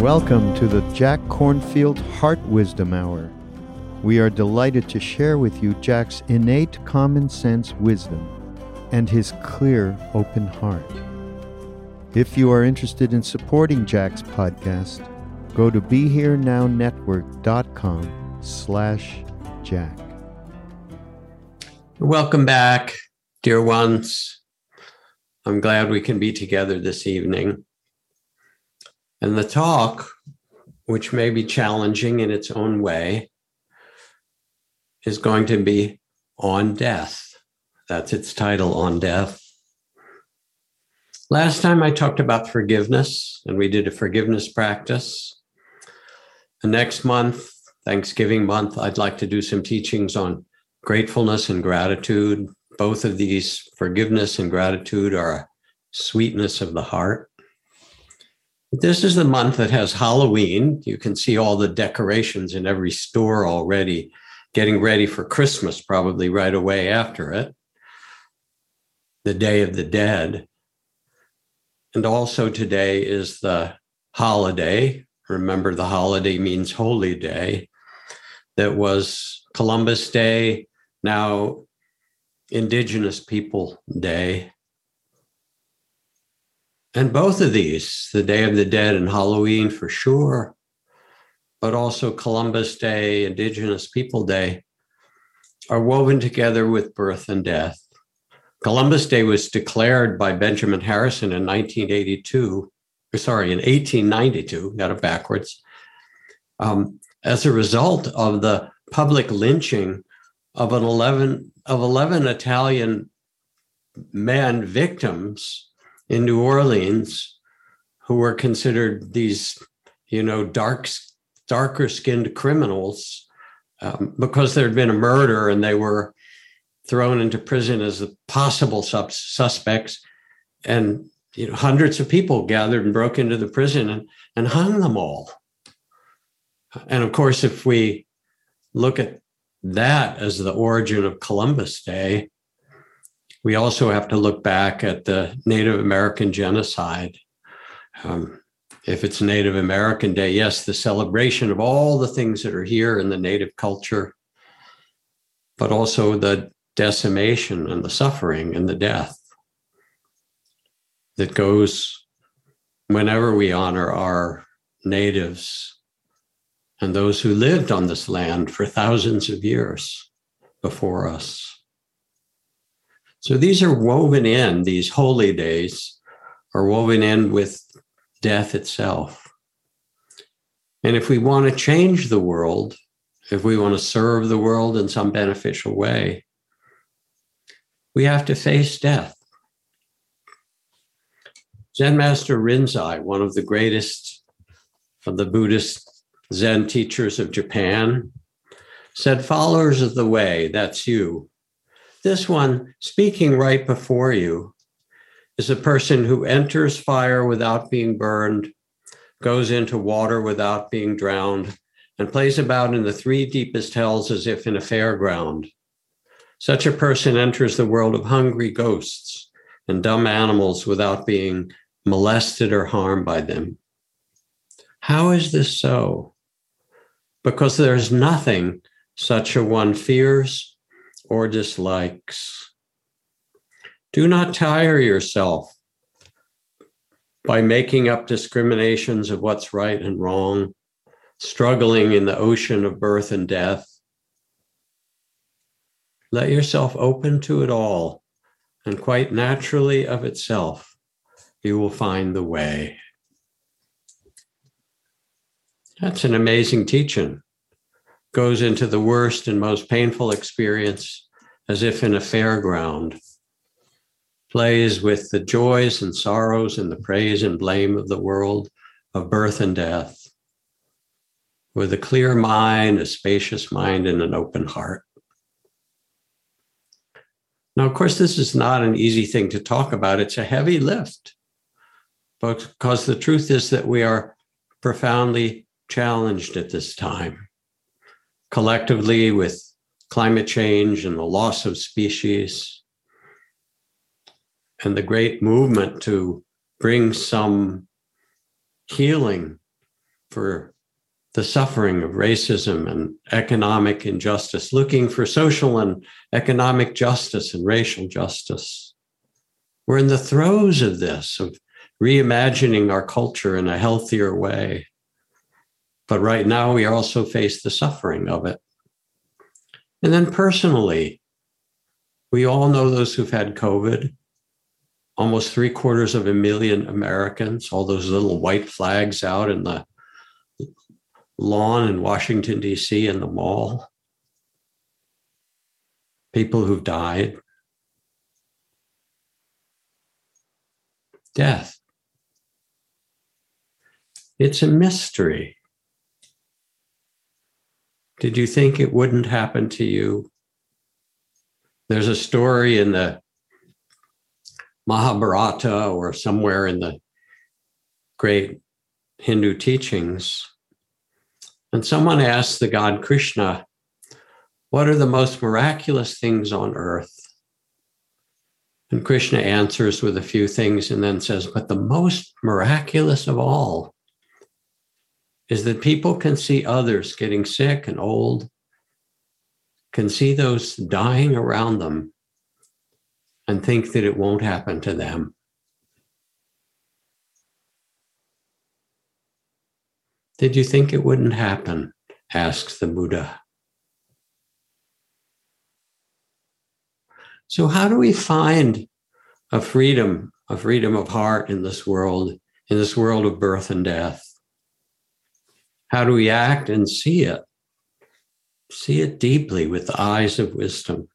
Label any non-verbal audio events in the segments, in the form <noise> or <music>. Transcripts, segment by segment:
Welcome to the Jack Kornfield Heart Wisdom Hour. We are delighted to share with you Jack's innate common sense wisdom and his clear, open heart. If you are interested in supporting Jack's podcast, go to BeHereNowNetwork.com slash Jack. Welcome back, dear ones. I'm glad we can be together this evening. And the talk, which may be challenging in its own way, is going to be on death. That's its title, On Death. Last time I talked about forgiveness, and we did a forgiveness practice. The next month, Thanksgiving month, I'd like to do some teachings on gratefulness and gratitude. Both of these, forgiveness and gratitude, are a sweetness of the heart. This is the month that has Halloween. You can see all the decorations in every store already, getting ready for Christmas, probably right away after it. The Day of the Dead. And also today is the holiday. Remember, the holiday means holy day. That was Columbus Day, now Indigenous People Day. And both of these, the Day of the Dead and Halloween for sure, but also Columbus Day, Indigenous People Day, are woven together with birth and death. Columbus Day was declared by Benjamin Harrison in 1982, sorry, in 1892, got it backwards, um, as a result of the public lynching of an 11 of 11 Italian men victims in New Orleans who were considered these, you know, dark, darker skinned criminals um, because there had been a murder and they were thrown into prison as possible sub- suspects. And you know, hundreds of people gathered and broke into the prison and, and hung them all. And of course, if we look at that as the origin of Columbus Day, we also have to look back at the Native American genocide. Um, if it's Native American Day, yes, the celebration of all the things that are here in the Native culture, but also the decimation and the suffering and the death that goes whenever we honor our natives and those who lived on this land for thousands of years before us. So these are woven in, these holy days are woven in with death itself. And if we want to change the world, if we want to serve the world in some beneficial way, we have to face death. Zen Master Rinzai, one of the greatest of the Buddhist Zen teachers of Japan, said, Followers of the way, that's you, this one, speaking right before you, is a person who enters fire without being burned, goes into water without being drowned, and plays about in the three deepest hells as if in a fairground. Such a person enters the world of hungry ghosts and dumb animals without being molested or harmed by them. How is this so? Because there's nothing such a one fears or dislikes. Do not tire yourself by making up discriminations of what's right and wrong, struggling in the ocean of birth and death. Let yourself open to it all, and quite naturally of itself, you will find the way. That's an amazing teaching. Goes into the worst and most painful experience as if in a fairground plays with the joys and sorrows and the praise and blame of the world of birth and death with a clear mind, a spacious mind, and an open heart. Now, of course, this is not an easy thing to talk about. It's a heavy lift because the truth is that we are profoundly challenged at this time, collectively with climate change and the loss of species, and the great movement to bring some healing for the suffering of racism and economic injustice, looking for social and economic justice and racial justice. We're in the throes of this, of reimagining our culture in a healthier way. But right now, we also face the suffering of it. And then personally, we all know those who've had COVID almost three quarters of a million Americans, all those little white flags out in the lawn in Washington, D.C., in the mall, people who've died, death. It's a mystery. Did you think it wouldn't happen to you? There's a story in the Mahabharata or somewhere in the great Hindu teachings. And someone asked the god Krishna, What are the most miraculous things on earth? And Krishna answers with a few things and then says, But the most miraculous of all is that people can see others getting sick and old, can see those dying around them, and think that it won't happen to them. Did you think it wouldn't happen? asks the Buddha. So, how do we find a freedom, a freedom of heart in this world, in this world of birth and death? How do we act and see it? See it deeply with the eyes of wisdom.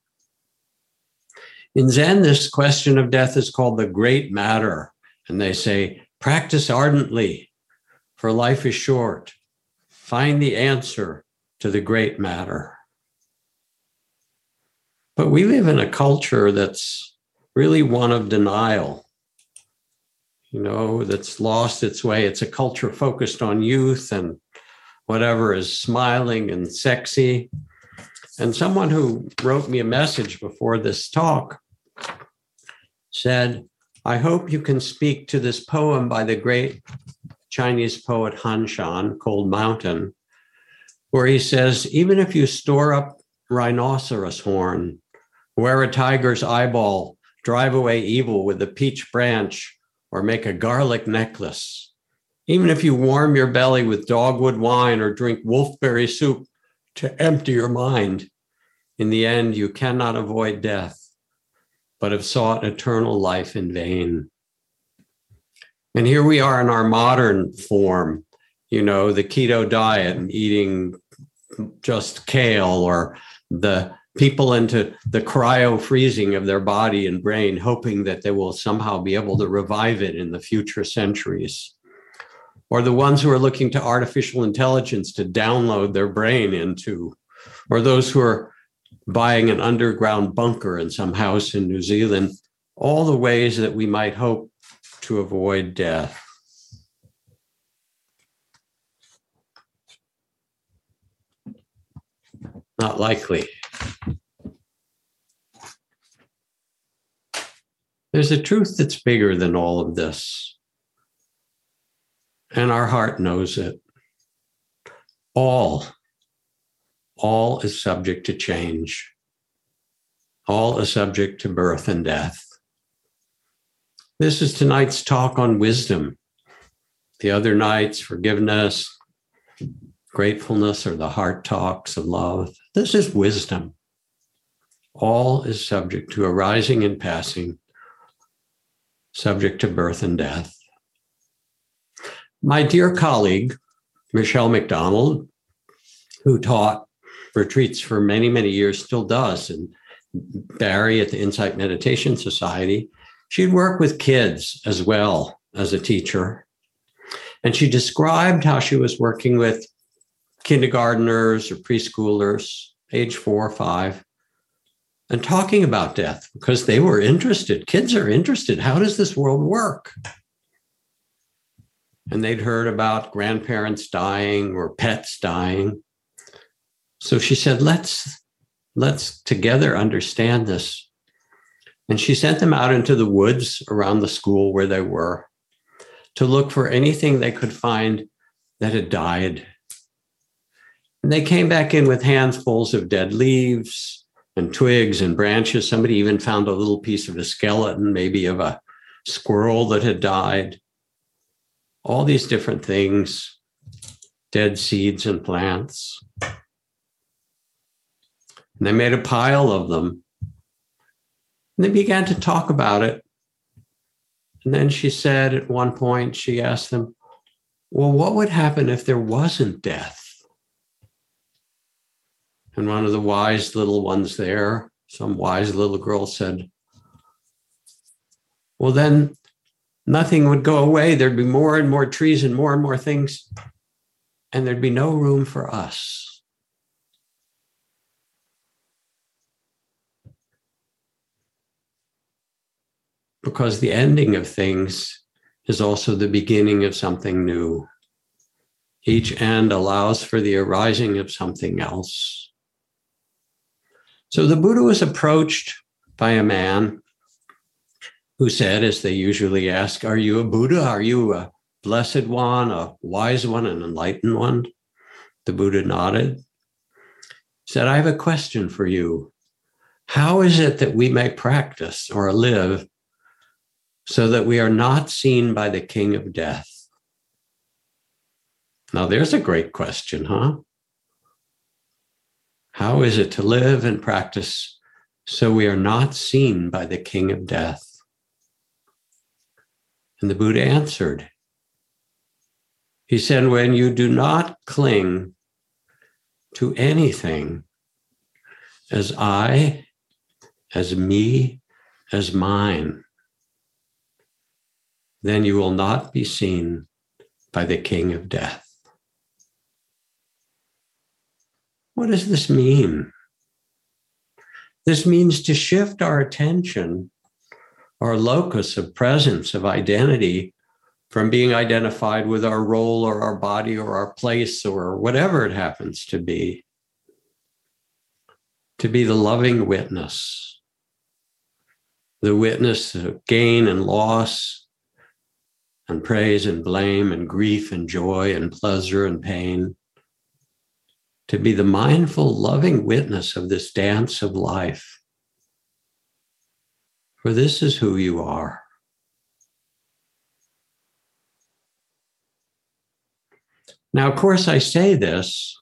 In Zen, this question of death is called the great matter. And they say, practice ardently, for life is short. Find the answer to the great matter. But we live in a culture that's really one of denial, you know, that's lost its way. It's a culture focused on youth and whatever is smiling and sexy. And someone who wrote me a message before this talk said, I hope you can speak to this poem by the great Chinese poet Han Shan, Cold Mountain, where he says, even if you store up rhinoceros horn, wear a tiger's eyeball, drive away evil with a peach branch, or make a garlic necklace, even if you warm your belly with dogwood wine or drink wolfberry soup to empty your mind, in the end, you cannot avoid death but have sought eternal life in vain. And here we are in our modern form, you know, the keto diet and eating just kale or the people into the cryo freezing of their body and brain, hoping that they will somehow be able to revive it in the future centuries. Or the ones who are looking to artificial intelligence to download their brain into, or those who are buying an underground bunker in some house in New Zealand, all the ways that we might hope to avoid death. Not likely. There's a truth that's bigger than all of this. And our heart knows it. All all is subject to change. All is subject to birth and death. This is tonight's talk on wisdom. The other nights, forgiveness, gratefulness, or the heart talks of love. This is wisdom. All is subject to arising and passing, subject to birth and death. My dear colleague, Michele McDonald, who taught retreats for many, many years, still does, and Barre at the Insight Meditation Society, she'd work with kids as well as a teacher. And she described how she was working with kindergarteners or preschoolers, age four or five, and talking about death because they were interested. Kids are interested. How does this world work? And they'd heard about grandparents dying or pets dying. So she said, let's let's together understand this. And she sent them out into the woods around the school where they were to look for anything they could find that had died. And they came back in with handfuls of dead leaves and twigs and branches. Somebody even found a little piece of a skeleton, maybe of a squirrel that had died. All these different things, dead seeds and plants. And they made a pile of them. And they began to talk about it. And then she said at one point, she asked them, Well, what would happen if there wasn't death? And one of the wise little ones there, some wise little girl said, Well, then nothing would go away. There'd be more and more trees and more and more things, and there'd be no room for us. Because the ending of things is also the beginning of something new. Each end allows for the arising of something else. So the Buddha was approached by a man who said, as they usually ask, Are you a Buddha? Are you a blessed one, a wise one, an enlightened one? The Buddha nodded, said, I have a question for you. How is it that we may practice or live so that we are not seen by the king of death? Now, there's a great question, huh? How is it to live and practice so we are not seen by the king of death? And the Buddha answered. He said, When you do not cling to anything as I, as me, as mine, then you will not be seen by the king of death. What does this mean? This means to shift our attention, our locus of presence, of identity, from being identified with our role or our body or our place or whatever it happens to be, to be the loving witness, the witness of gain and loss, and praise and blame, and grief and joy, and pleasure and pain to be the mindful, loving witness of this dance of life. For this is who you are. Now, of course, I say this,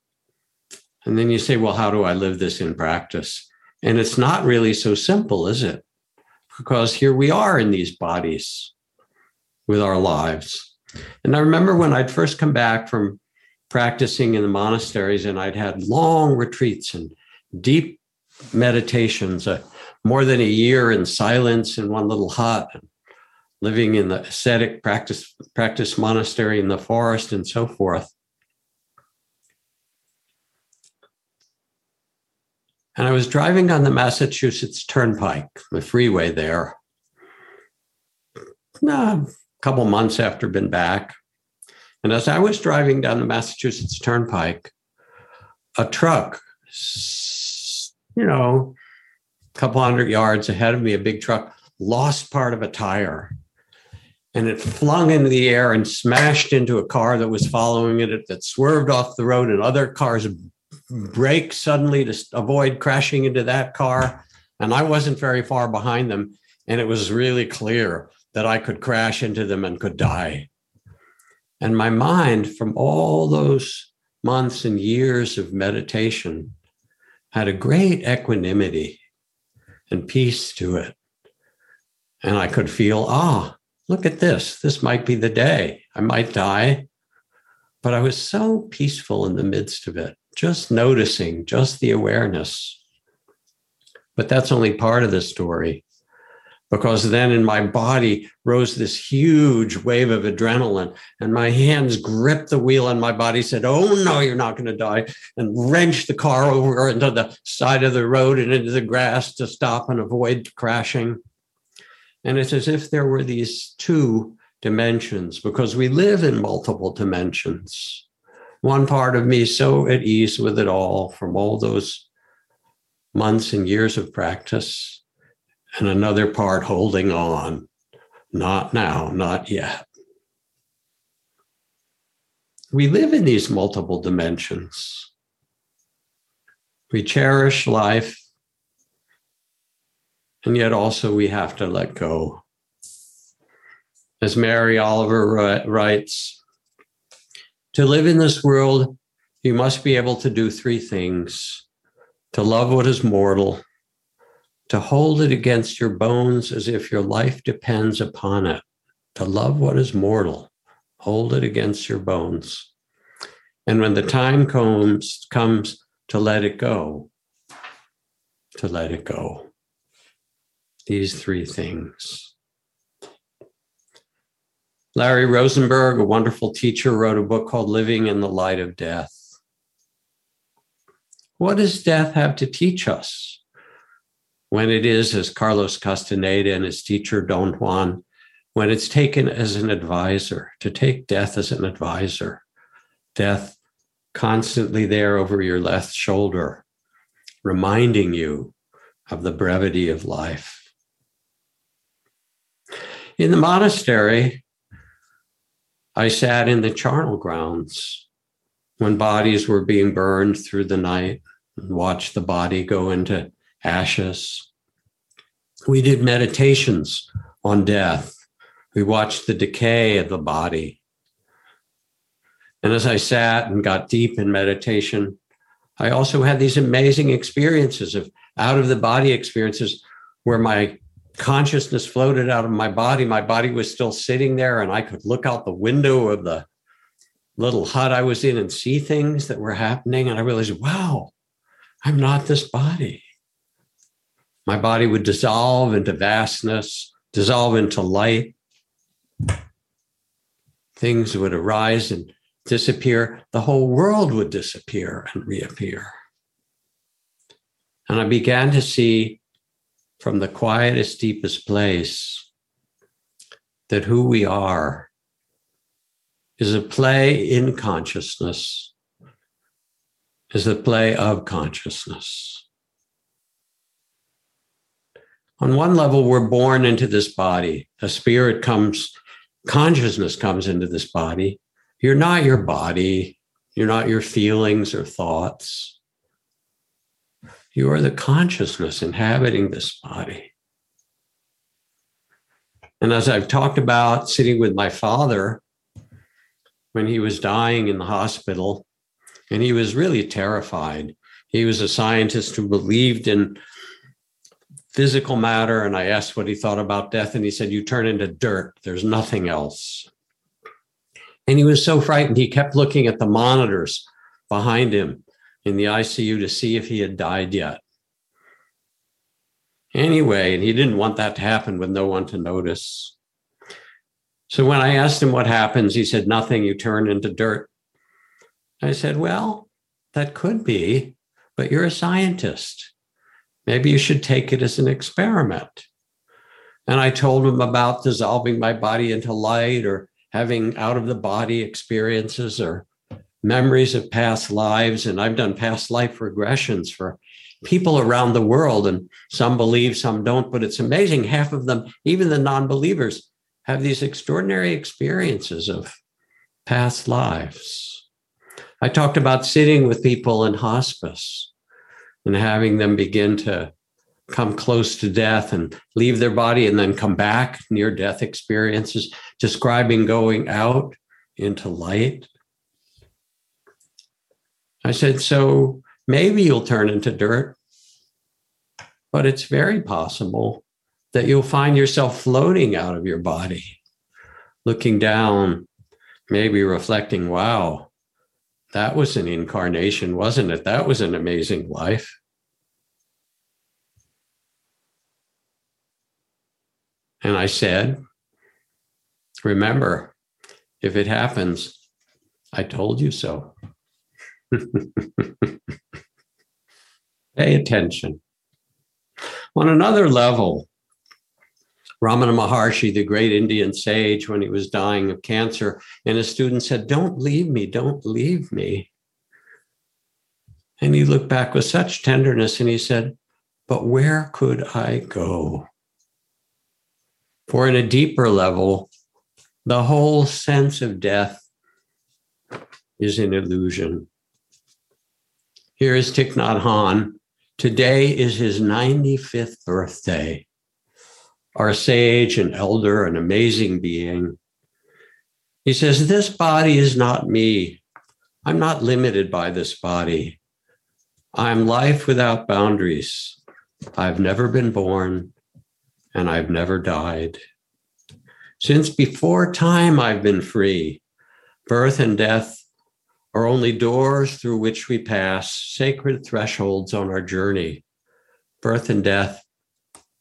and then you say, well, how do I live this in practice? And it's not really so simple, is it? Because here we are in these bodies with our lives. And I remember when I'd first come back from practicing in the monasteries, and I'd had long retreats and deep meditations, uh, more than a year in silence in one little hut, living in the ascetic practice practice monastery in the forest, and so forth. And I was driving on the Massachusetts Turnpike, the freeway there, a couple months after been back. And as I was driving down the Massachusetts Turnpike, a truck, you know, couple hundred yards ahead of me, a big truck lost part of a tire and it flung into the air and smashed into a car that was following it that swerved off the road and other cars brake suddenly to avoid crashing into that car and I wasn't very far behind them. And it was really clear that I could crash into them and could die. And my mind, from all those months and years of meditation, had a great equanimity and peace to it. And I could feel, ah, look at this. This might be the day. I might die. But I was so peaceful in the midst of it, just noticing, just the awareness. But that's only part of the story because then in my body rose this huge wave of adrenaline and my hands gripped the wheel and my body said oh no you're not going to die and wrenched the car over into the side of the road and into the grass to stop and avoid crashing. And it's as if there were these two dimensions because we live in multiple dimensions. One part of me so at ease with it all from all those months and years of practice and another part holding on. Not now, not yet. We live in these multiple dimensions. We cherish life, and yet also we have to let go. As Mary Oliver writes, to live in this world, you must be able to do three things to love what is mortal, to hold it against your bones as if your life depends upon it, to love what is mortal, hold it against your bones. And when the time comes, comes to let it go, to let it go. These three things. Larry Rosenberg, a wonderful teacher, wrote a book called Living in the Light of Death. What does death have to teach us? When it is, as Carlos Castaneda and his teacher Don Juan, when it's taken as an advisor, to take death as an advisor, death constantly there over your left shoulder, reminding you of the brevity of life. In the monastery, I sat in the charnel grounds when bodies were being burned through the night and watched the body go into ashes. We did meditations on death. We watched the decay of the body. And as I sat and got deep in meditation, I also had these amazing experiences of out of the body experiences where my consciousness floated out of my body. My body was still sitting there, and I could look out the window of the little hut I was in and see things that were happening. And I realized, wow, I'm not this body my body would dissolve into vastness, dissolve into light. Things would arise and disappear. The whole world would disappear and reappear. And I began to see from the quietest, deepest place that who we are is a play in consciousness, is a play of consciousness on one level, we're born into this body. A spirit comes, consciousness comes into this body. You're not your body. You're not your feelings or thoughts. You are the consciousness inhabiting this body. And as I've talked about sitting with my father when he was dying in the hospital, and he was really terrified. He was a scientist who believed in physical matter. And I asked what he thought about death. And he said, You turn into dirt. There's nothing else. And he was so frightened, he kept looking at the monitors behind him in the ICU to see if he had died yet. Anyway, and he didn't want that to happen with no one to notice. So when I asked him what happens, he said, Nothing, you turn into dirt. I said, Well, that could be, but you're a scientist. Maybe you should take it as an experiment. And I told him about dissolving my body into light or having out of the body experiences or memories of past lives. And I've done past life regressions for people around the world. And some believe, some don't, but it's amazing. Half of them, even the non believers, have these extraordinary experiences of past lives. I talked about sitting with people in hospice and having them begin to come close to death and leave their body and then come back, near death experiences, describing going out into light. I said, So maybe you'll turn into dirt, but it's very possible that you'll find yourself floating out of your body, looking down, maybe reflecting, wow, that was an incarnation, wasn't it? That was an amazing life. And I said, Remember, if it happens, I told you so. <laughs> Pay attention. On another level, Ramana Maharshi, the great Indian sage, when he was dying of cancer, and his student said, Don't leave me, don't leave me. And he looked back with such tenderness and he said, But where could I go? For in a deeper level, the whole sense of death is an illusion. Here is Thich Nhat Hanh. Today is his 95th birthday. Our sage, and elder, an amazing being. He says, This body is not me. I'm not limited by this body. I'm life without boundaries. I've never been born and I've never died. Since before time, I've been free. Birth and death are only doors through which we pass, sacred thresholds on our journey. Birth and death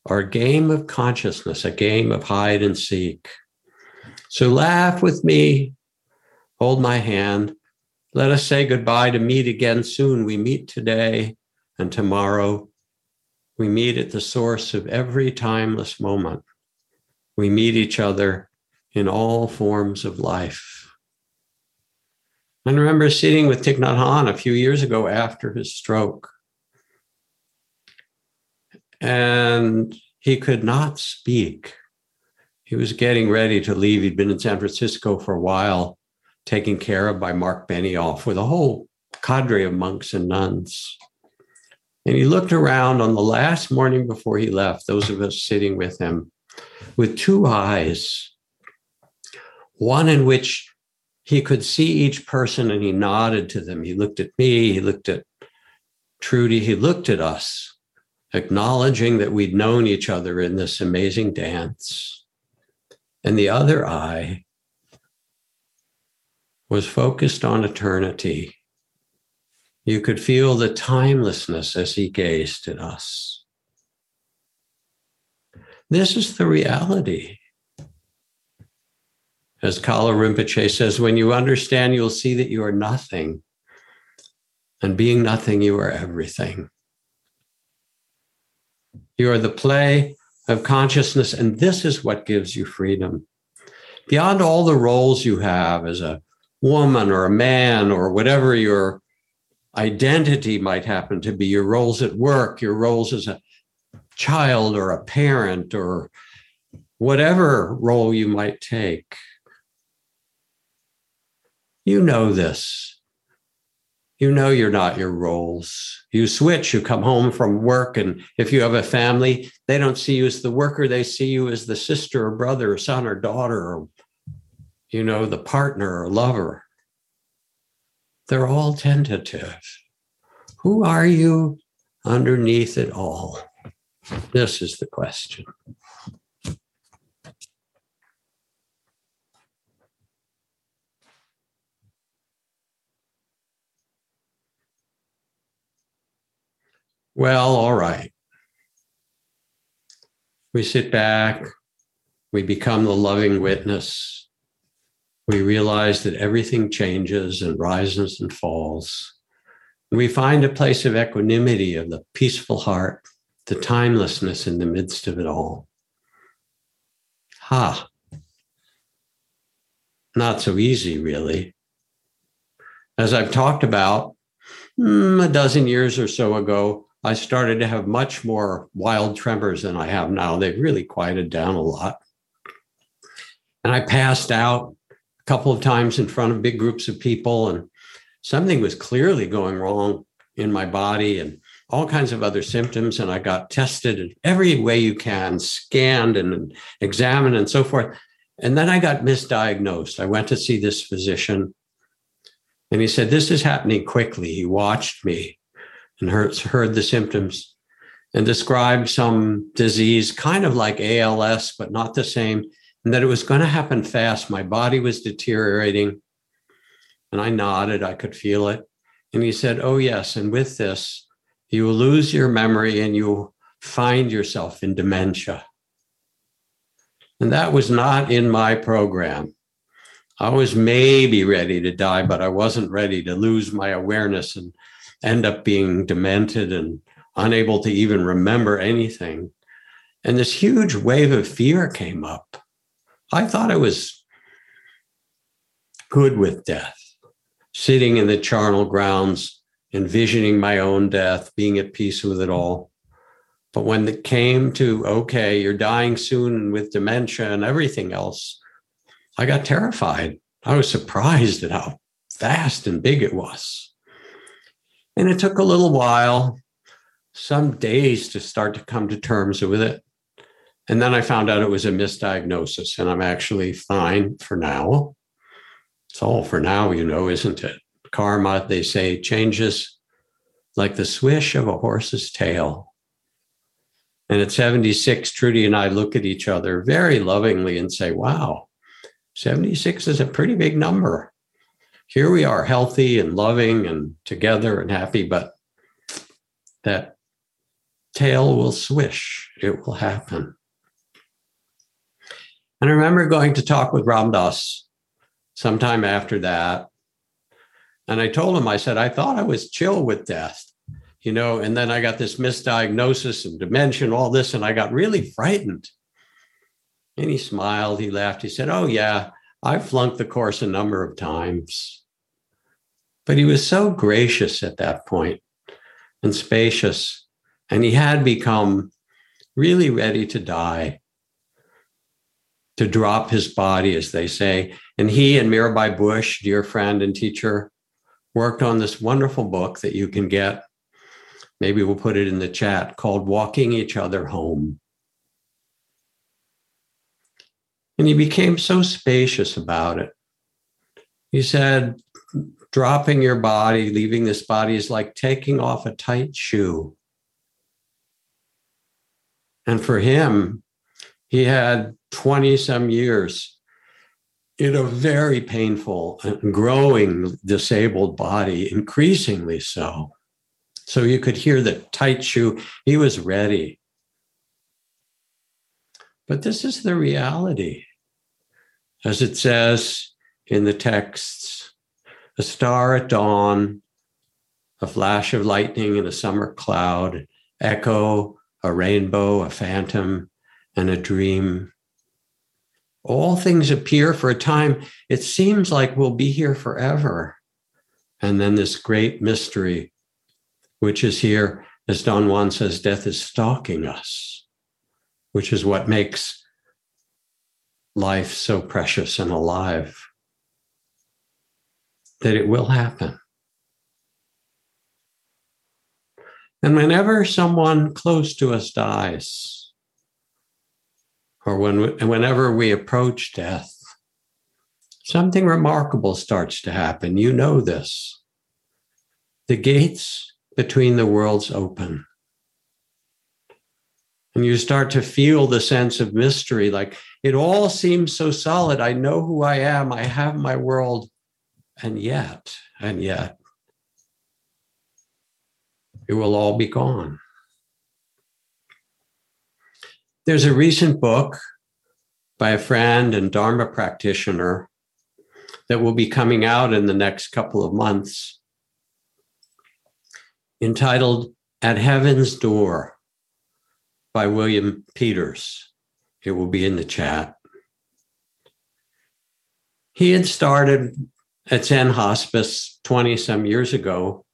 are a game of consciousness, a game of hide and seek. So laugh with me, hold my hand. Let us say goodbye to meet again soon. We meet today and tomorrow we meet at the source of every timeless moment. We meet each other in all forms of life. I remember sitting with Thich Nhat Hanh a few years ago after his stroke. And he could not speak. He was getting ready to leave. He'd been in San Francisco for a while, taken care of by Marc Benioff with a whole cadre of monks and nuns. And he looked around on the last morning before he left, those of us sitting with him, with two eyes, one in which he could see each person and he nodded to them. He looked at me, he looked at Trudy, he looked at us, acknowledging that we'd known each other in this amazing dance. And the other eye was focused on eternity you could feel the timelessness as he gazed at us. This is the reality. As Kalu Rinpoche says, when you understand, you'll see that you are nothing. And being nothing, you are everything. You are the play of consciousness, and this is what gives you freedom. Beyond all the roles you have as a woman or a man or whatever your identity might happen to be your roles at work, your roles as a child or a parent or whatever role you might take. You know this. You know you're not your roles. You switch, you come home from work, and if you have a family, they don't see you as the worker, they see you as the sister or brother or son or daughter or, you know, the partner or lover. They're all tentative. Who are you underneath it all? This is the question. Well, all right. We sit back, we become the loving witness, we realize that everything changes and rises and falls. We find a place of equanimity, of the peaceful heart, the timelessness in the midst of it all. Ha! Not so easy, really. As I've talked about, mm, a dozen years or so ago, I started to have much more wild tremors than I have now. They've really quieted down a lot. And I passed out couple of times in front of big groups of people and something was clearly going wrong in my body and all kinds of other symptoms. And I got tested in every way you can, scanned and examined and so forth. And then I got misdiagnosed. I went to see this physician and he said, This is happening quickly. He watched me and heard, heard the symptoms and described some disease, kind of like ALS, but not the same, and that it was going to happen fast. My body was deteriorating. And I nodded, I could feel it. And he said, Oh, yes. And with this, you will lose your memory and you'll find yourself in dementia. And that was not in my program. I was maybe ready to die, but I wasn't ready to lose my awareness and end up being demented and unable to even remember anything. And this huge wave of fear came up. I thought I was good with death, sitting in the charnel grounds, envisioning my own death, being at peace with it all. But when it came to, okay, you're dying soon with dementia and everything else, I got terrified. I was surprised at how fast and big it was. And it took a little while, some days to start to come to terms with it. And then I found out it was a misdiagnosis, and I'm actually fine for now. It's all for now, you know, isn't it? Karma, they say, changes like the swish of a horse's tail. And at 76, Trudy and I look at each other very lovingly and say, wow, 76 is a pretty big number. Here we are, healthy and loving and together and happy, but that tail will swish. It will happen. And I remember going to talk with Ram Dass sometime after that. And I told him, I said, I thought I was chill with death you know, and then I got this misdiagnosis and dementia, all this, and I got really frightened. And he smiled, he laughed, he said, Oh, yeah, I flunked the course a number of times. But he was so gracious at that point and spacious, and he had become really ready to die, to drop his body, as they say. And he and Mirabai Bush, dear friend and teacher, worked on this wonderful book that you can get maybe we'll put it in the chat, called Walking Each Other Home. And he became so spacious about it. He said, dropping your body, leaving this body is like taking off a tight shoe. And for him, he had 20 some years in a very painful and growing disabled body, increasingly so. So you could hear the tight shoe. He was ready. But this is the reality. As it says in the texts, a star at dawn, a flash of lightning in a summer cloud, echo, a rainbow, a phantom, and a dream. All things appear for a time. It seems like we'll be here forever. And then this great mystery which is here, as Don Juan says, death is stalking us, which is what makes life so precious and alive. That it will happen. And whenever someone close to us dies, or when, whenever we approach death, something remarkable starts to happen. You know this. The gates between the worlds open. And you start to feel the sense of mystery like it all seems so solid. I know who I am, I have my world, and yet, and yet, it will all be gone. There's a recent book by a friend and Dharma practitioner that will be coming out in the next couple of months entitled At Heaven's Door by William Peters. It will be in the chat. He had started at Zen Hospice 20 some years ago,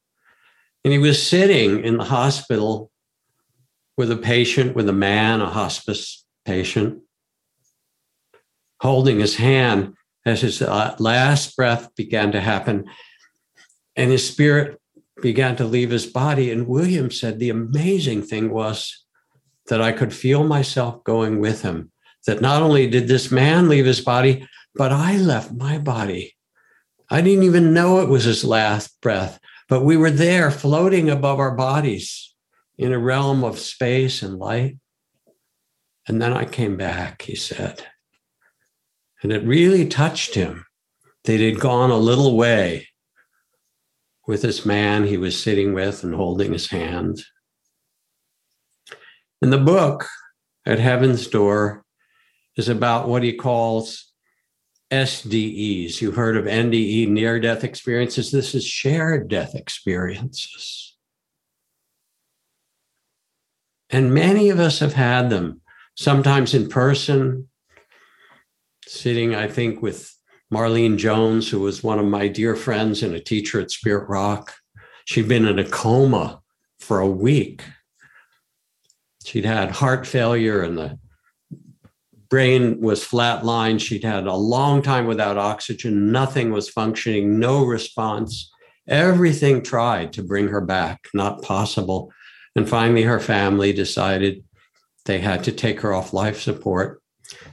and he was sitting in the hospital with a patient, with a man, a hospice patient, holding his hand as his uh, last breath began to happen. And his spirit began to leave his body. And William said the amazing thing was that I could feel myself going with him. That not only did this man leave his body, but I left my body. I didn't even know it was his last breath, but we were there floating above our bodies in a realm of space and light. And then I came back, he said. And it really touched him that he'd gone a little way with this man he was sitting with and holding his hand. And the book, At Heaven's Door, is about what he calls SDEs. You heard of NDE, near death experiences. This is shared death experiences. And many of us have had them, sometimes in person, sitting, I think, with Marlene Jones, who was one of my dear friends and a teacher at Spirit Rock. She'd been in a coma for a week. She'd had heart failure and the brain was flatlined. She'd had a long time without oxygen. Nothing was functioning, no response. Everything tried to bring her back, not possible. And finally, her family decided they had to take her off life support.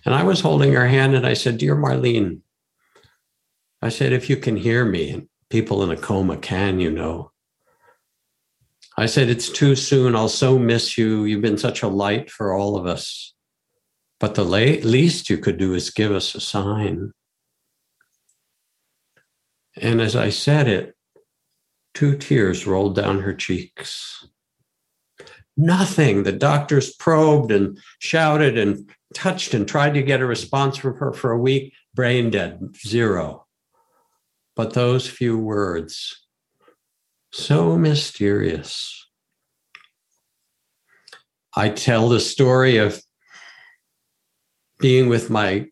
And I was holding her hand and I said, Dear Marlene, I said, if you can hear me, and people in a coma can, you know. I said, it's too soon. I'll so miss you. You've been such a light for all of us. But the least you could do is give us a sign. And as I said it, two tears rolled down her cheeks. Nothing. The doctors probed and shouted and touched and tried to get a response from her for a week. Brain dead, zero. But those few words, so mysterious. I tell the story of being with my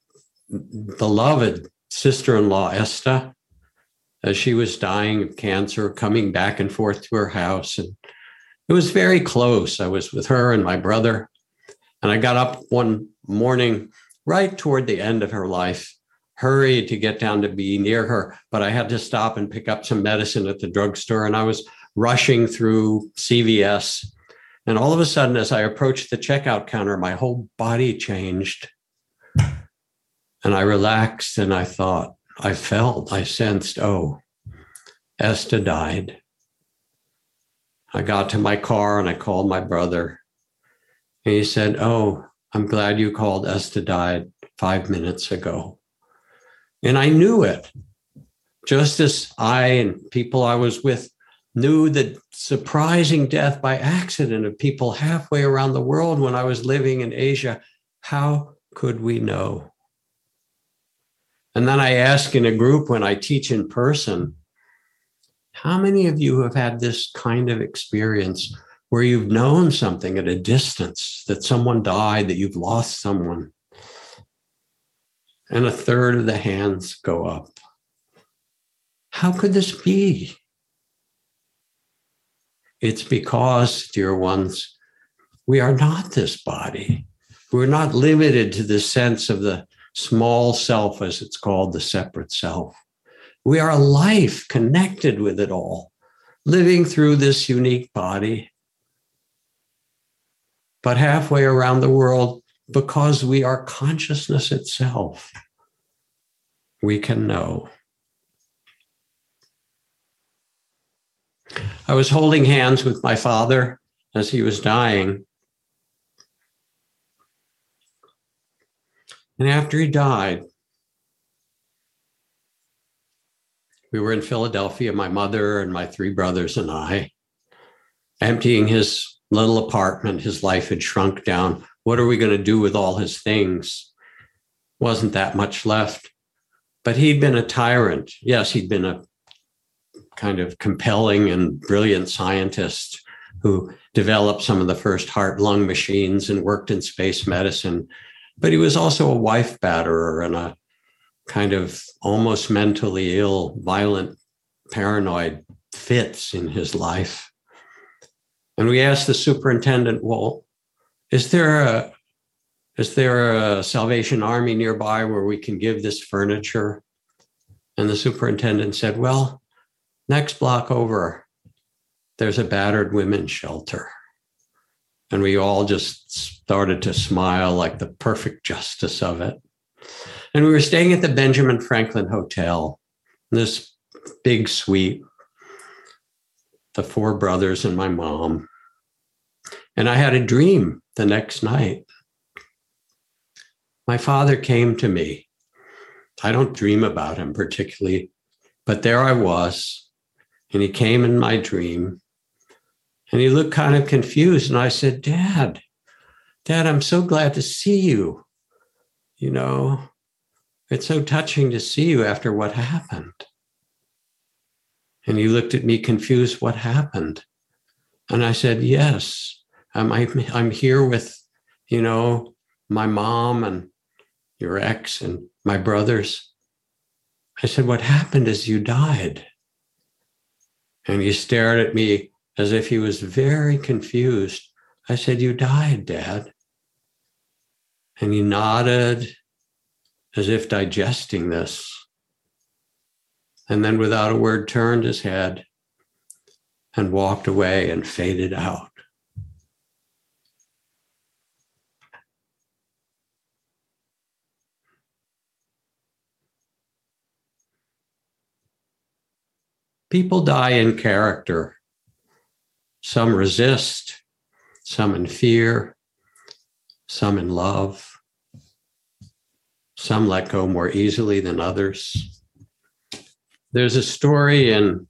beloved sister in law, Esther, as she was dying of cancer, coming back and forth to her house. And it was very close. I was with her and my brother. And I got up one morning right toward the end of her life hurried to get down to be near her, but I had to stop and pick up some medicine at the drugstore. And I was rushing through CVS. And all of a sudden, as I approached the checkout counter, my whole body changed. And I relaxed and I thought, I felt, I sensed, oh, Esther died. I got to my car and I called my brother. And he said, Oh, I'm glad you called. Esther died five minutes ago. And I knew it. Just as I and people I was with knew the surprising death by accident of people halfway around the world when I was living in Asia, how could we know? And then I ask in a group when I teach in person, how many of you have had this kind of experience where you've known something at a distance, that someone died, that you've lost someone? and a third of the hands go up. How could this be? It's because, dear ones, we are not this body. We're not limited to the sense of the small self, as it's called, the separate self. We are a life connected with it all, living through this unique body. But halfway around the world, because we are consciousness itself, we can know. I was holding hands with my father as he was dying. And after he died, we were in Philadelphia, my mother and my three brothers and I, emptying his little apartment. His life had shrunk down. What are we going to do with all his things? Wasn't that much left. But he'd been a tyrant. Yes, he'd been a kind of compelling and brilliant scientist who developed some of the first heart lung machines and worked in space medicine. But he was also a wife batterer and a kind of almost mentally ill, violent, paranoid fits in his life. And we asked the superintendent, well, is there a is there a Salvation Army nearby where we can give this furniture? And the superintendent said, Well, next block over, there's a battered women's shelter. And we all just started to smile like the perfect justice of it. And we were staying at the Benjamin Franklin Hotel, this big suite, the four brothers and my mom. And I had a dream the next night. My father came to me. I don't dream about him particularly, but there I was. And he came in my dream and he looked kind of confused. And I said, Dad, Dad, I'm so glad to see you. You know, it's so touching to see you after what happened. And he looked at me confused, What happened? And I said, Yes, I'm, I'm here with, you know, my mom and your ex and my brothers. I said, What happened is you died. And he stared at me as if he was very confused. I said, You died, Dad. And he nodded as if digesting this. And then, without a word, turned his head and walked away and faded out. People die in character some resist, some in fear, some in love, some let go more easily than others. There's a story in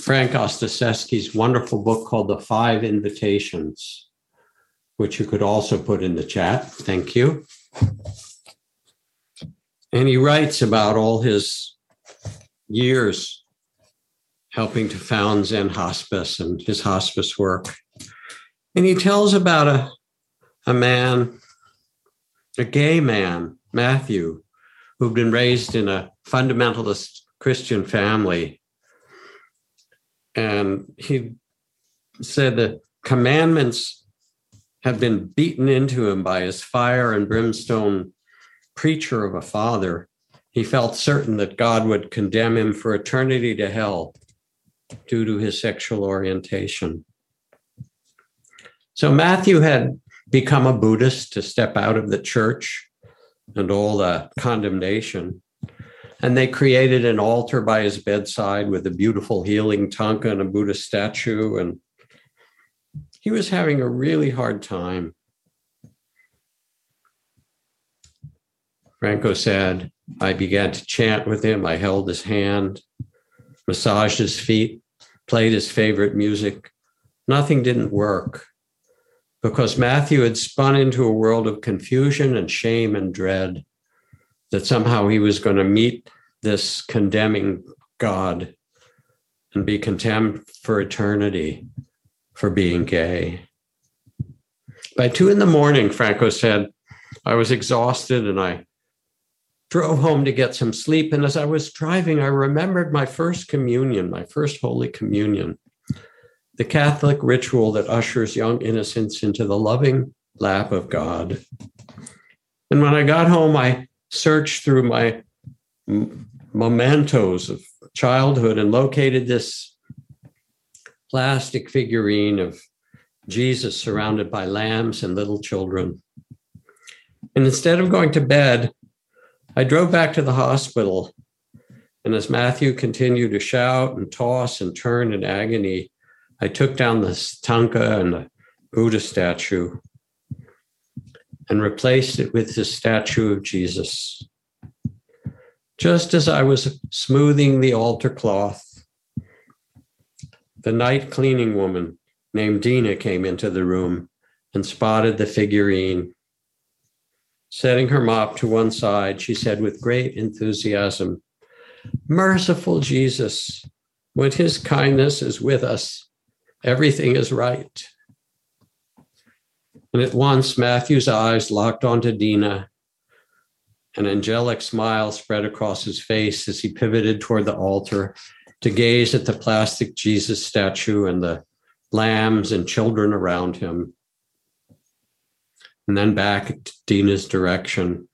Frank Ostaseski's wonderful book called The Five Invitations, which you could also put in the chat. Thank you. And he writes about all his years helping to found Zen Hospice and his hospice work. And he tells about a, a man, a gay man, Matthew, who'd been raised in a fundamentalist Christian family. And he said the commandments have been beaten into him by his fire and brimstone preacher of a father. He felt certain that God would condemn him for eternity to hell due to his sexual orientation. So Matthew had become a Buddhist to step out of the church and all the condemnation. And they created an altar by his bedside with a beautiful healing tanka and a Buddha statue. And he was having a really hard time. Franco said, I began to chant with him. I held his hand, massaged his feet, played his favorite music. Nothing didn't work because Matthew had spun into a world of confusion and shame and dread that somehow he was going to meet this condemning God and be condemned for eternity for being gay. By two in the morning, Franco said, I was exhausted and I drove home to get some sleep. And as I was driving, I remembered my first communion, my first Holy Communion, the Catholic ritual that ushers young innocents into the loving lap of God. And when I got home, I searched through my mementos of childhood and located this plastic figurine of Jesus surrounded by lambs and little children. And instead of going to bed, I drove back to the hospital, and as Matthew continued to shout and toss and turn in agony, I took down the tanka and the Buddha statue and replaced it with the statue of Jesus. Just as I was smoothing the altar cloth, the night cleaning woman named Dina came into the room and spotted the figurine Setting her mop to one side, she said with great enthusiasm, Merciful Jesus, when his kindness is with us, everything is right. And at once, Matthew's eyes locked onto Dina. An angelic smile spread across his face as he pivoted toward the altar to gaze at the plastic Jesus statue and the lambs and children around him and then back to Dina's direction.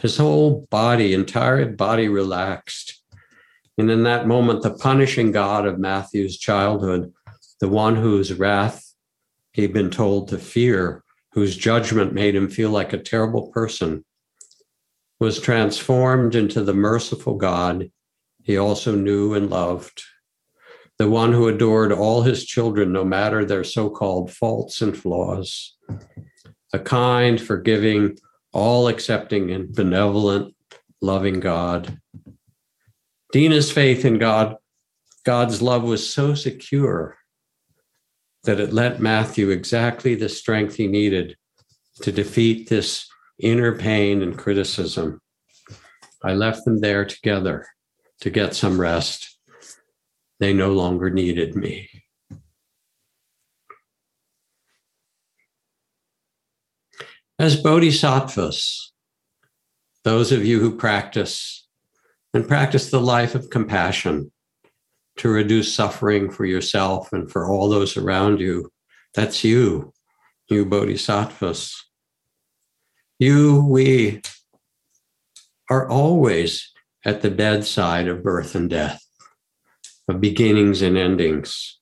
His whole body, entire body relaxed. And in that moment, the punishing God of Matthew's childhood the one whose wrath he'd been told to fear, whose judgment made him feel like a terrible person, was transformed into the merciful God he also knew and loved, the one who adored all his children, no matter their so called faults and flaws, the kind, forgiving, all accepting, and benevolent, loving God. Dina's faith in God, God's love was so secure that it lent Matthew exactly the strength he needed to defeat this inner pain and criticism. I left them there together to get some rest. They no longer needed me. As bodhisattvas, those of you who practice and practice the life of compassion to reduce suffering for yourself and for all those around you, that's you, you bodhisattvas. You, we are always at the bedside of birth and death, of beginnings and endings,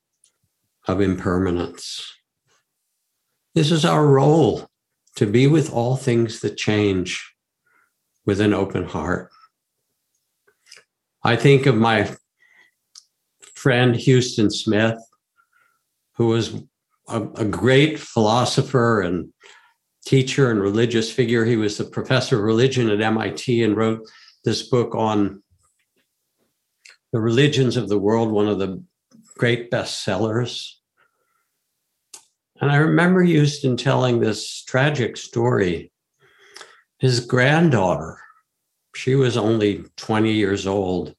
of impermanence. This is our role to be with all things that change with an open heart. I think of my friend Huston Smith, who was a, a, great philosopher and teacher and religious figure. He was the professor of religion at MIT and wrote this book on the religions of the world, one of the great bestsellers. And I remember Huston telling this tragic story. His granddaughter, she was only 20 years old,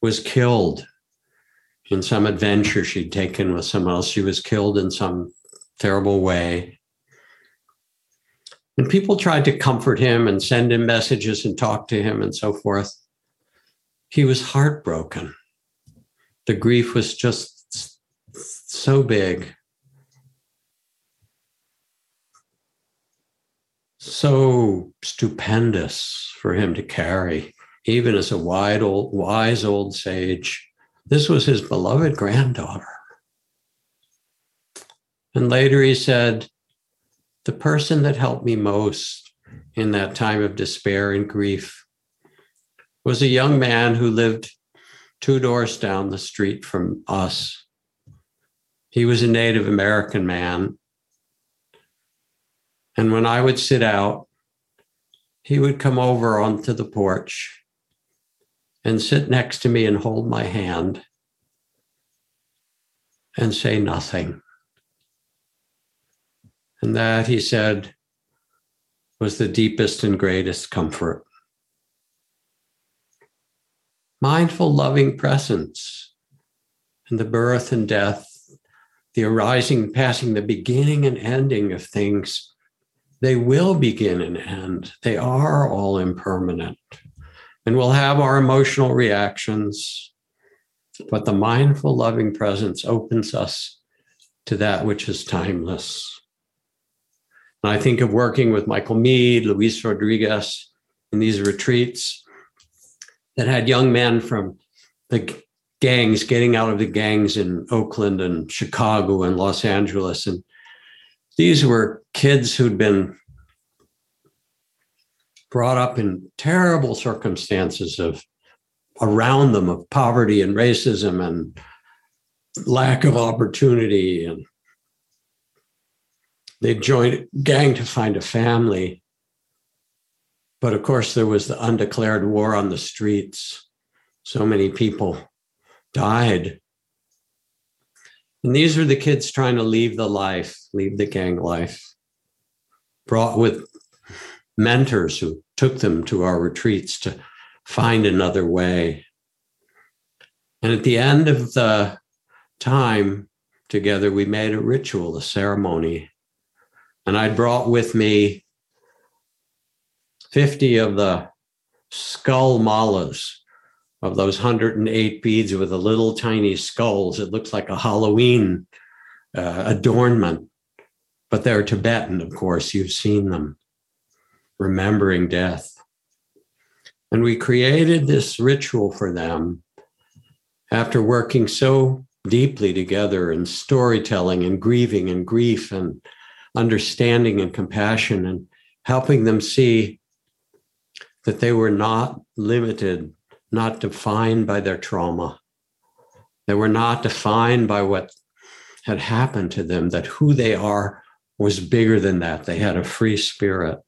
was killed in some adventure she'd taken with someone else. She was killed in some terrible way. And people tried to comfort him and send him messages and talk to him and so forth. He was heartbroken. The grief was just so big. So stupendous for him to carry, even as a wide old, wise old sage. This was his beloved granddaughter. And later he said, the person that helped me most in that time of despair and grief was a young man who lived two doors down the street from us. He was a Native American man. And when I would sit out, he would come over onto the porch and sit next to me and hold my hand and say nothing. And that, he said, was the deepest and greatest comfort. Mindful, loving presence and the birth and death, the arising, passing, the beginning and ending of things, they will begin and end. They are all impermanent. And we'll have our emotional reactions, but the mindful, loving presence opens us to that which is timeless. And I think of working with Michael Meade, Luis Rodriguez in these retreats that had young men from the gangs getting out of the gangs in Oakland and Chicago and Los Angeles. And these were kids who'd been brought up in terrible circumstances of around them of poverty and racism and lack of opportunity and they joined a gang to find a family. But of course, there was the undeclared war on the streets. So many people died. And these are the kids trying to leave the life, leave the gang life, brought with mentors who took them to our retreats to find another way. And at the end of the time together, we made a ritual, a ceremony and I brought with me 50 of the skull malas of those 108 beads with the little tiny skulls. It looks like a Halloween uh, adornment, but they're Tibetan, of course. You've seen them, remembering death. And we created this ritual for them after working so deeply together in storytelling and grieving and grief and understanding and compassion and helping them see that they were not limited, not defined by their trauma. They were not defined by what had happened to them, that who they are was bigger than that. They had a free spirit.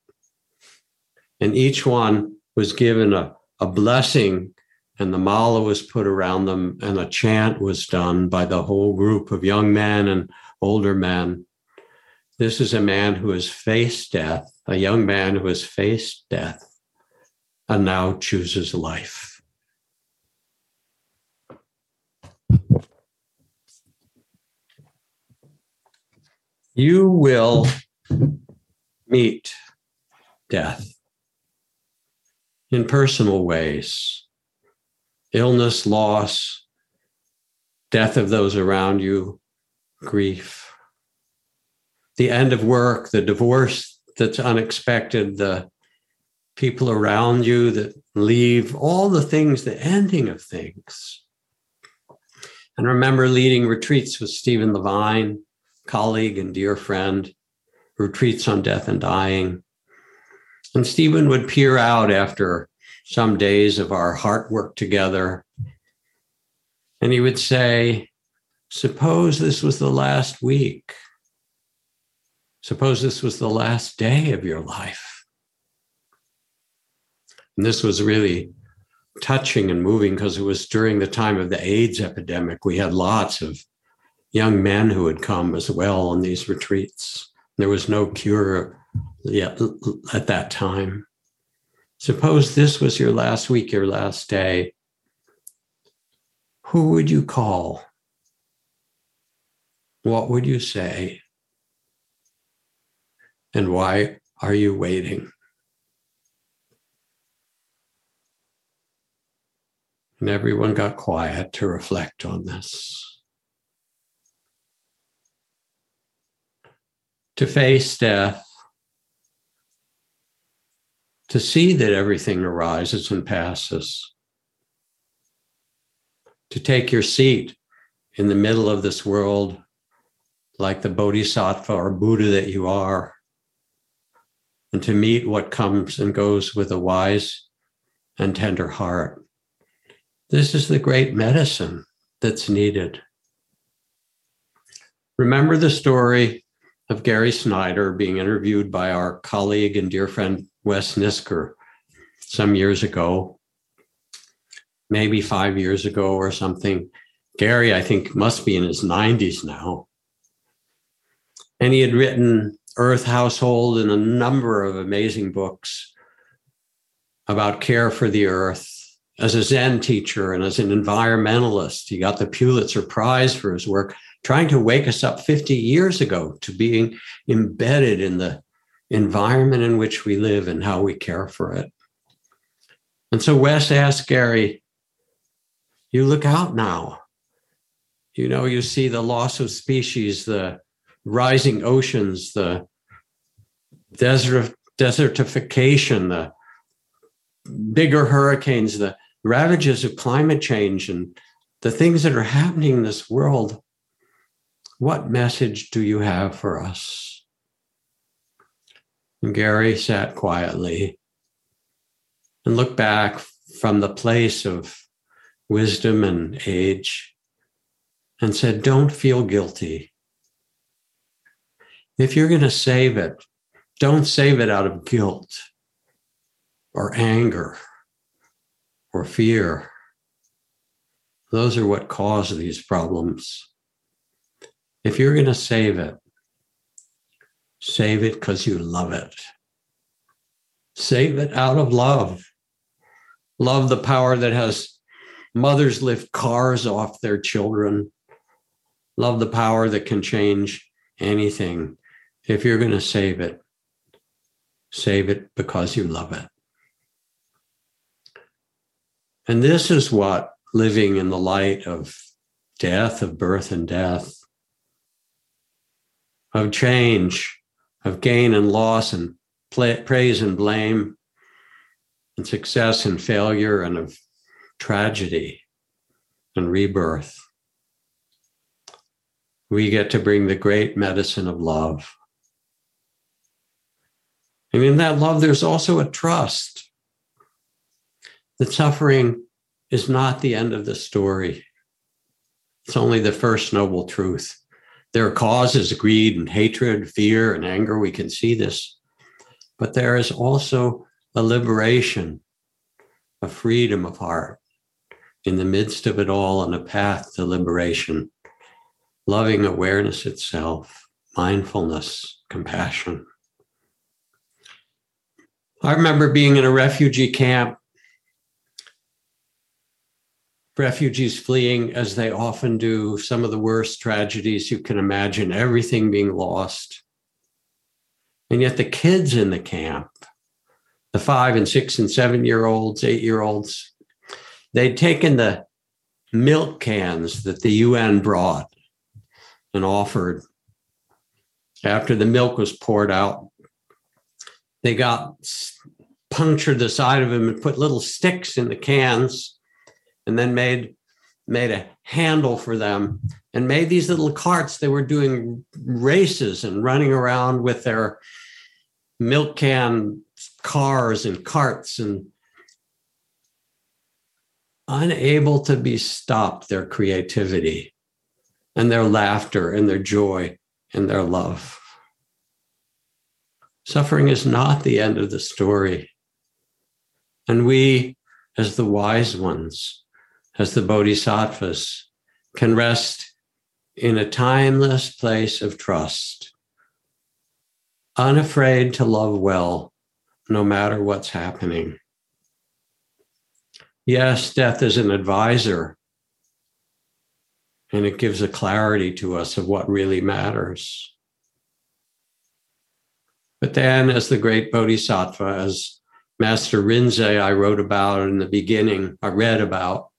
And each one was given a, a blessing, and the mala was put around them, and a chant was done by the whole group of young men and older men. This is a man who has faced death, a young man who has faced death and now chooses life. You will meet death in personal ways illness, loss, death of those around you, grief, the end of work, the divorce that's unexpected, the people around you that leave, all the things, the ending of things. And remember leading retreats with Stephen Levine, colleague and dear friend, retreats on death and dying. And Stephen would peer out after some days of our heart work together. And he would say, Suppose this was the last week. Suppose this was the last day of your life. And this was really touching and moving because it was during the time of the AIDS epidemic. We had lots of young men who had come as well on these retreats. There was no cure yet at that time. Suppose this was your last week, your last day. Who would you call? What would you say? And why are you waiting? And everyone got quiet to reflect on this. to face death, to see that everything arises and passes, to take your seat in the middle of this world like the bodhisattva or Buddha that you are, and to meet what comes and goes with a wise and tender heart. This is the great medicine that's needed. Remember the story of Gary Snyder being interviewed by our colleague and dear friend Wes Nisker some years ago, maybe five years ago or something. Gary, I think, must be in his 90s now. And he had written Earth Household and a number of amazing books about care for the earth. As a Zen teacher and as an environmentalist, he got the Pulitzer Prize for his work trying to wake us up 50 years ago to being embedded in the environment in which we live and how we care for it. And so Wes asked Gary, You look out now. You know, you see the loss of species, the rising oceans, the desert, desertification, the bigger hurricanes, the ravages of climate change, and the things that are happening in this world. What message do you have for us? And Gary sat quietly and looked back from the place of wisdom and age and said, Don't feel guilty. If you're going to save it, don't save it out of guilt or anger or fear. Those are what cause these problems. If you're going to save it, save it because you love it. Save it out of love. Love the power that has mothers lift cars off their children. Love the power that can change anything. If you're going to save it, save it because you love it. And this is what living in the light of death, of birth and death, of change, of gain and loss, and praise and blame, and success and failure, and of tragedy and rebirth. we get to bring the great medicine of love. And in that love, there's also a trust that suffering is not the end of the story. It's only the first noble truth. There are causes, greed and hatred, fear and anger. We can see this. But there is also a liberation, a freedom of heart in the midst of it all and a path to liberation, loving awareness itself, mindfulness, compassion. I remember being in a refugee camp refugees fleeing, as they often do, some of the worst tragedies you can imagine, everything being lost. And yet, the kids in the camp, the five and six and seven year olds, eight year olds, they'd taken the milk cans that the UN brought and offered. After the milk was poured out, they got punctured the side of them and put little sticks in the cans and then made made a handle for them and made these little carts. They were doing races and running around with their milk can cars and carts and unable to be stopped their creativity and their laughter and their joy and their love. Suffering is not the end of the story. And we as the wise ones as the bodhisattvas, can rest in a timeless place of trust, unafraid to love well, no matter what's happening. Yes, death is an advisor, and it gives a clarity to us of what really matters. But then, as the great bodhisattva, as Master Rinzai, I wrote about in the beginning, I read about,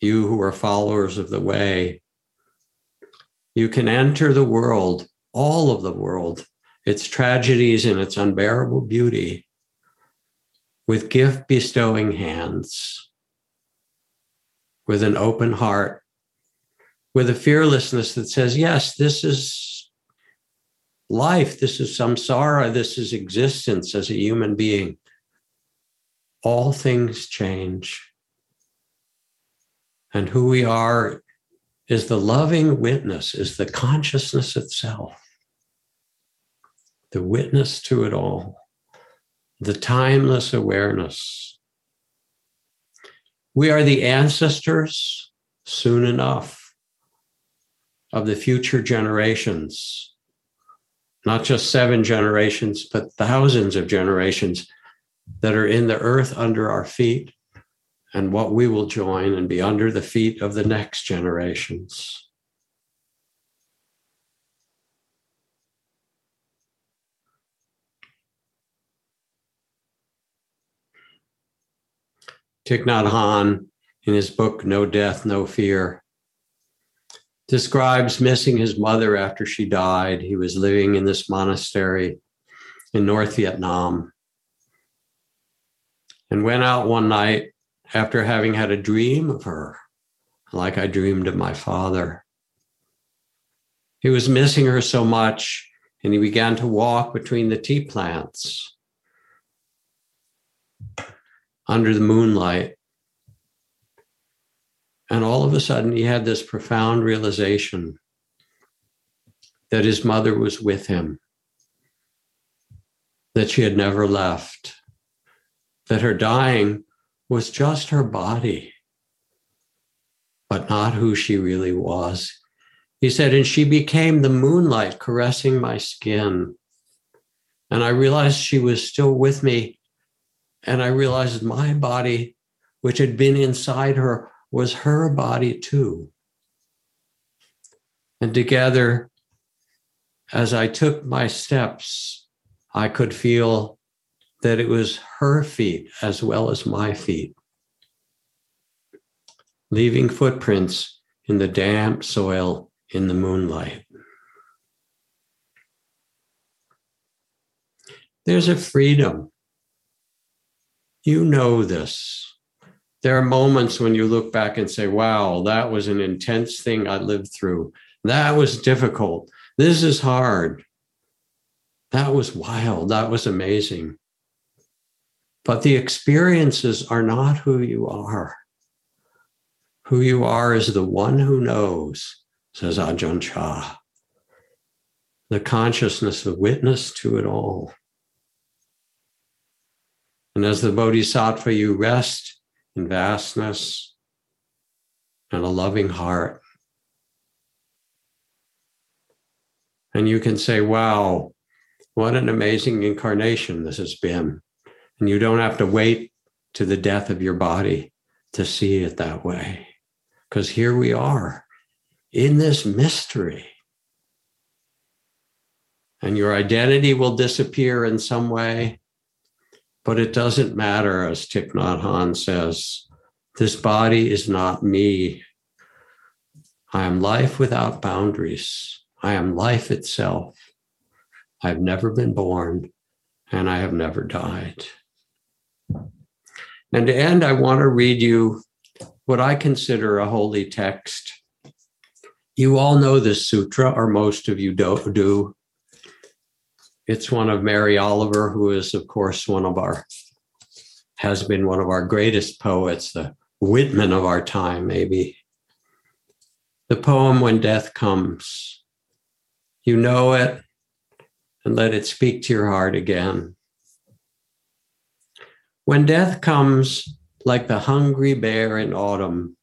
you who are followers of the way, you can enter the world, all of the world, its tragedies and its unbearable beauty, with gift bestowing hands, with an open heart, with a fearlessness that says, Yes, this is life, this is samsara, this is existence as a human being. All things change and who we are is the loving witness, is the consciousness itself, the witness to it all, the timeless awareness. We are the ancestors soon enough of the future generations, not just seven generations, but thousands of generations that are in the earth under our feet and what we will join and be under the feet of the next generations. Thich Nhat Hanh, in his book No Death, No Fear, describes missing his mother after she died. He was living in this monastery in North Vietnam and went out one night after having had a dream of her, like I dreamed of my father. He was missing her so much, and he began to walk between the tea plants under the moonlight. And all of a sudden, he had this profound realization that his mother was with him, that she had never left, that her dying was just her body, but not who she really was. He said, and she became the moonlight caressing my skin. And I realized she was still with me. And I realized my body, which had been inside her, was her body too. And together, as I took my steps, I could feel that it was her feet as well as my feet, leaving footprints in the damp soil in the moonlight. There's a freedom. You know this. There are moments when you look back and say, wow, that was an intense thing I lived through. That was difficult. This is hard. That was wild. That was amazing. But the experiences are not who you are. Who you are is the one who knows, says Ajahn Chah. The consciousness of witness to it all. And as the Bodhisattva, you rest in vastness and a loving heart. And you can say, wow, what an amazing incarnation this has been. And you don't have to wait to the death of your body to see it that way. Because here we are in this mystery. And your identity will disappear in some way, but it doesn't matter, as Thich Nhat Hanh says. This body is not me. I am life without boundaries. I am life itself. I've never been born and I have never died. And to end, I want to read you what I consider a holy text. You all know this sutra, or most of you do. It's one of Mary Oliver, who is, of course, one of our, has been one of our greatest poets, the Whitman of our time, maybe. The poem, When Death Comes. You know it, and let it speak to your heart again. When death comes like the hungry bear in autumn,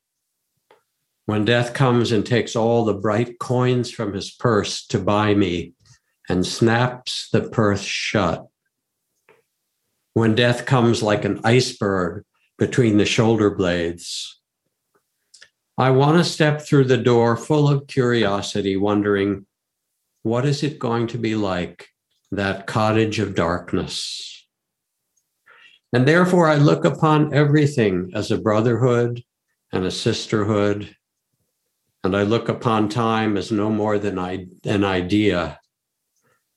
when death comes and takes all the bright coins from his purse to buy me and snaps the purse shut, when death comes like an iceberg between the shoulder blades, I want to step through the door full of curiosity, wondering what is it going to be like, that cottage of darkness? And therefore, I look upon everything as a brotherhood and a sisterhood. And I look upon time as no more than I, an idea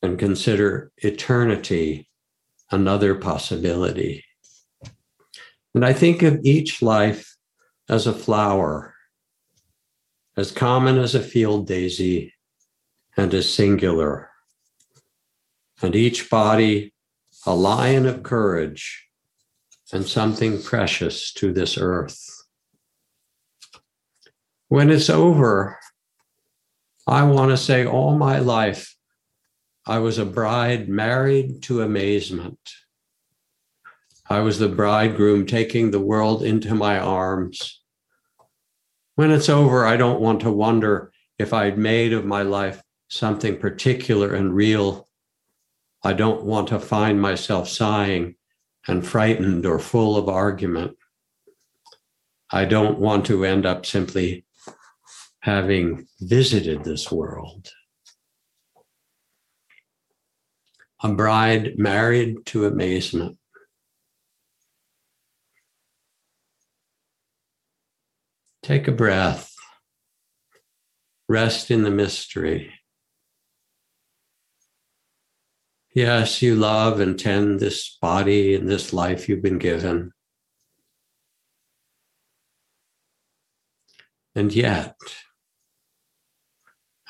and consider eternity another possibility. And I think of each life as a flower, as common as a field daisy, and as singular. And each body a lion of courage and something precious to this earth. When it's over, I want to say all my life, I was a bride married to amazement. I was the bridegroom taking the world into my arms. When it's over, I don't want to wonder if I'd made of my life something particular and real, I don't want to find myself sighing and frightened or full of argument. I don't want to end up simply having visited this world. A bride married to amazement. Take a breath. Rest in the mystery. Yes, you love and tend this body and this life you've been given. And yet,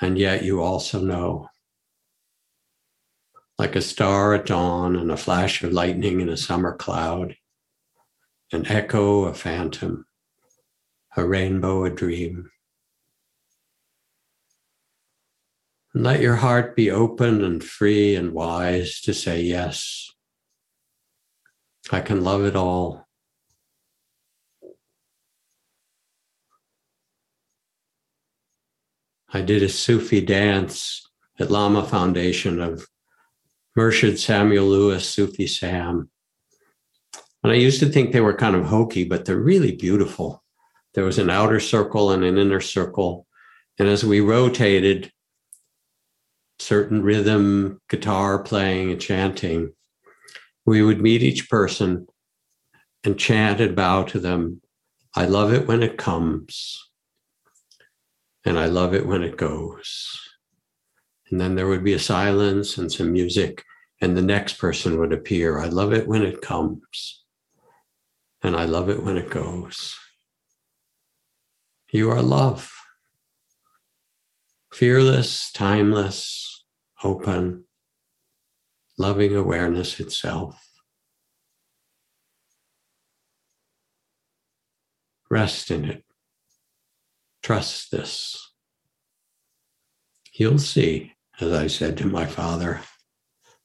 and yet you also know, like a star at dawn and a flash of lightning in a summer cloud, an echo, a phantom, a rainbow, a dream. And let your heart be open and free and wise to say, Yes, I can love it all. I did a Sufi dance at Lama Foundation of Murshid Samuel Lewis, Sufi Sam. And I used to think they were kind of hokey, but they're really beautiful. There was an outer circle and an inner circle. And as we rotated, certain rhythm, guitar playing, and chanting, we would meet each person and chant and bow to them. I love it when it comes, and I love it when it goes. And then there would be a silence and some music, and the next person would appear. I love it when it comes, and I love it when it goes. You are love. fearless, timeless, open, loving awareness itself. Rest in it. Trust this. You'll see, as I said to my father.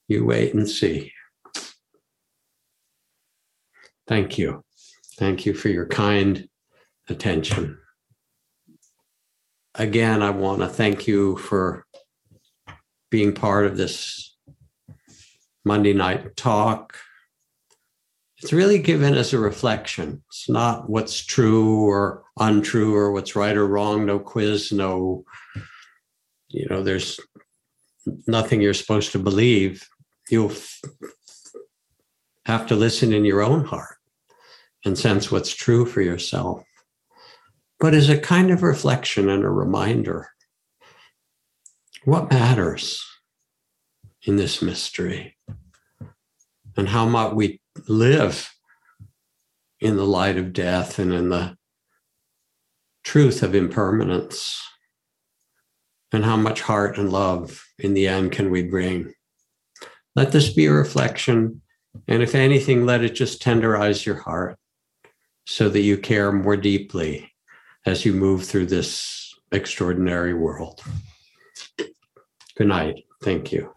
You wait and see. Thank you. Thank you for your kind attention. Again, I want to thank you for being part of this Monday night talk. It's really given as a reflection. It's not what's true or untrue or what's right or wrong, no quiz, no, you know, there's nothing you're supposed to believe. You'll have to listen in your own heart and sense what's true for yourself, but as a kind of reflection and a reminder what matters in this mystery? And how might we live in the light of death and in the truth of impermanence? And how much heart and love in the end can we bring? Let this be a reflection and if anything let it just tenderize your heart so that you care more deeply as you move through this extraordinary world. Good night. Thank you.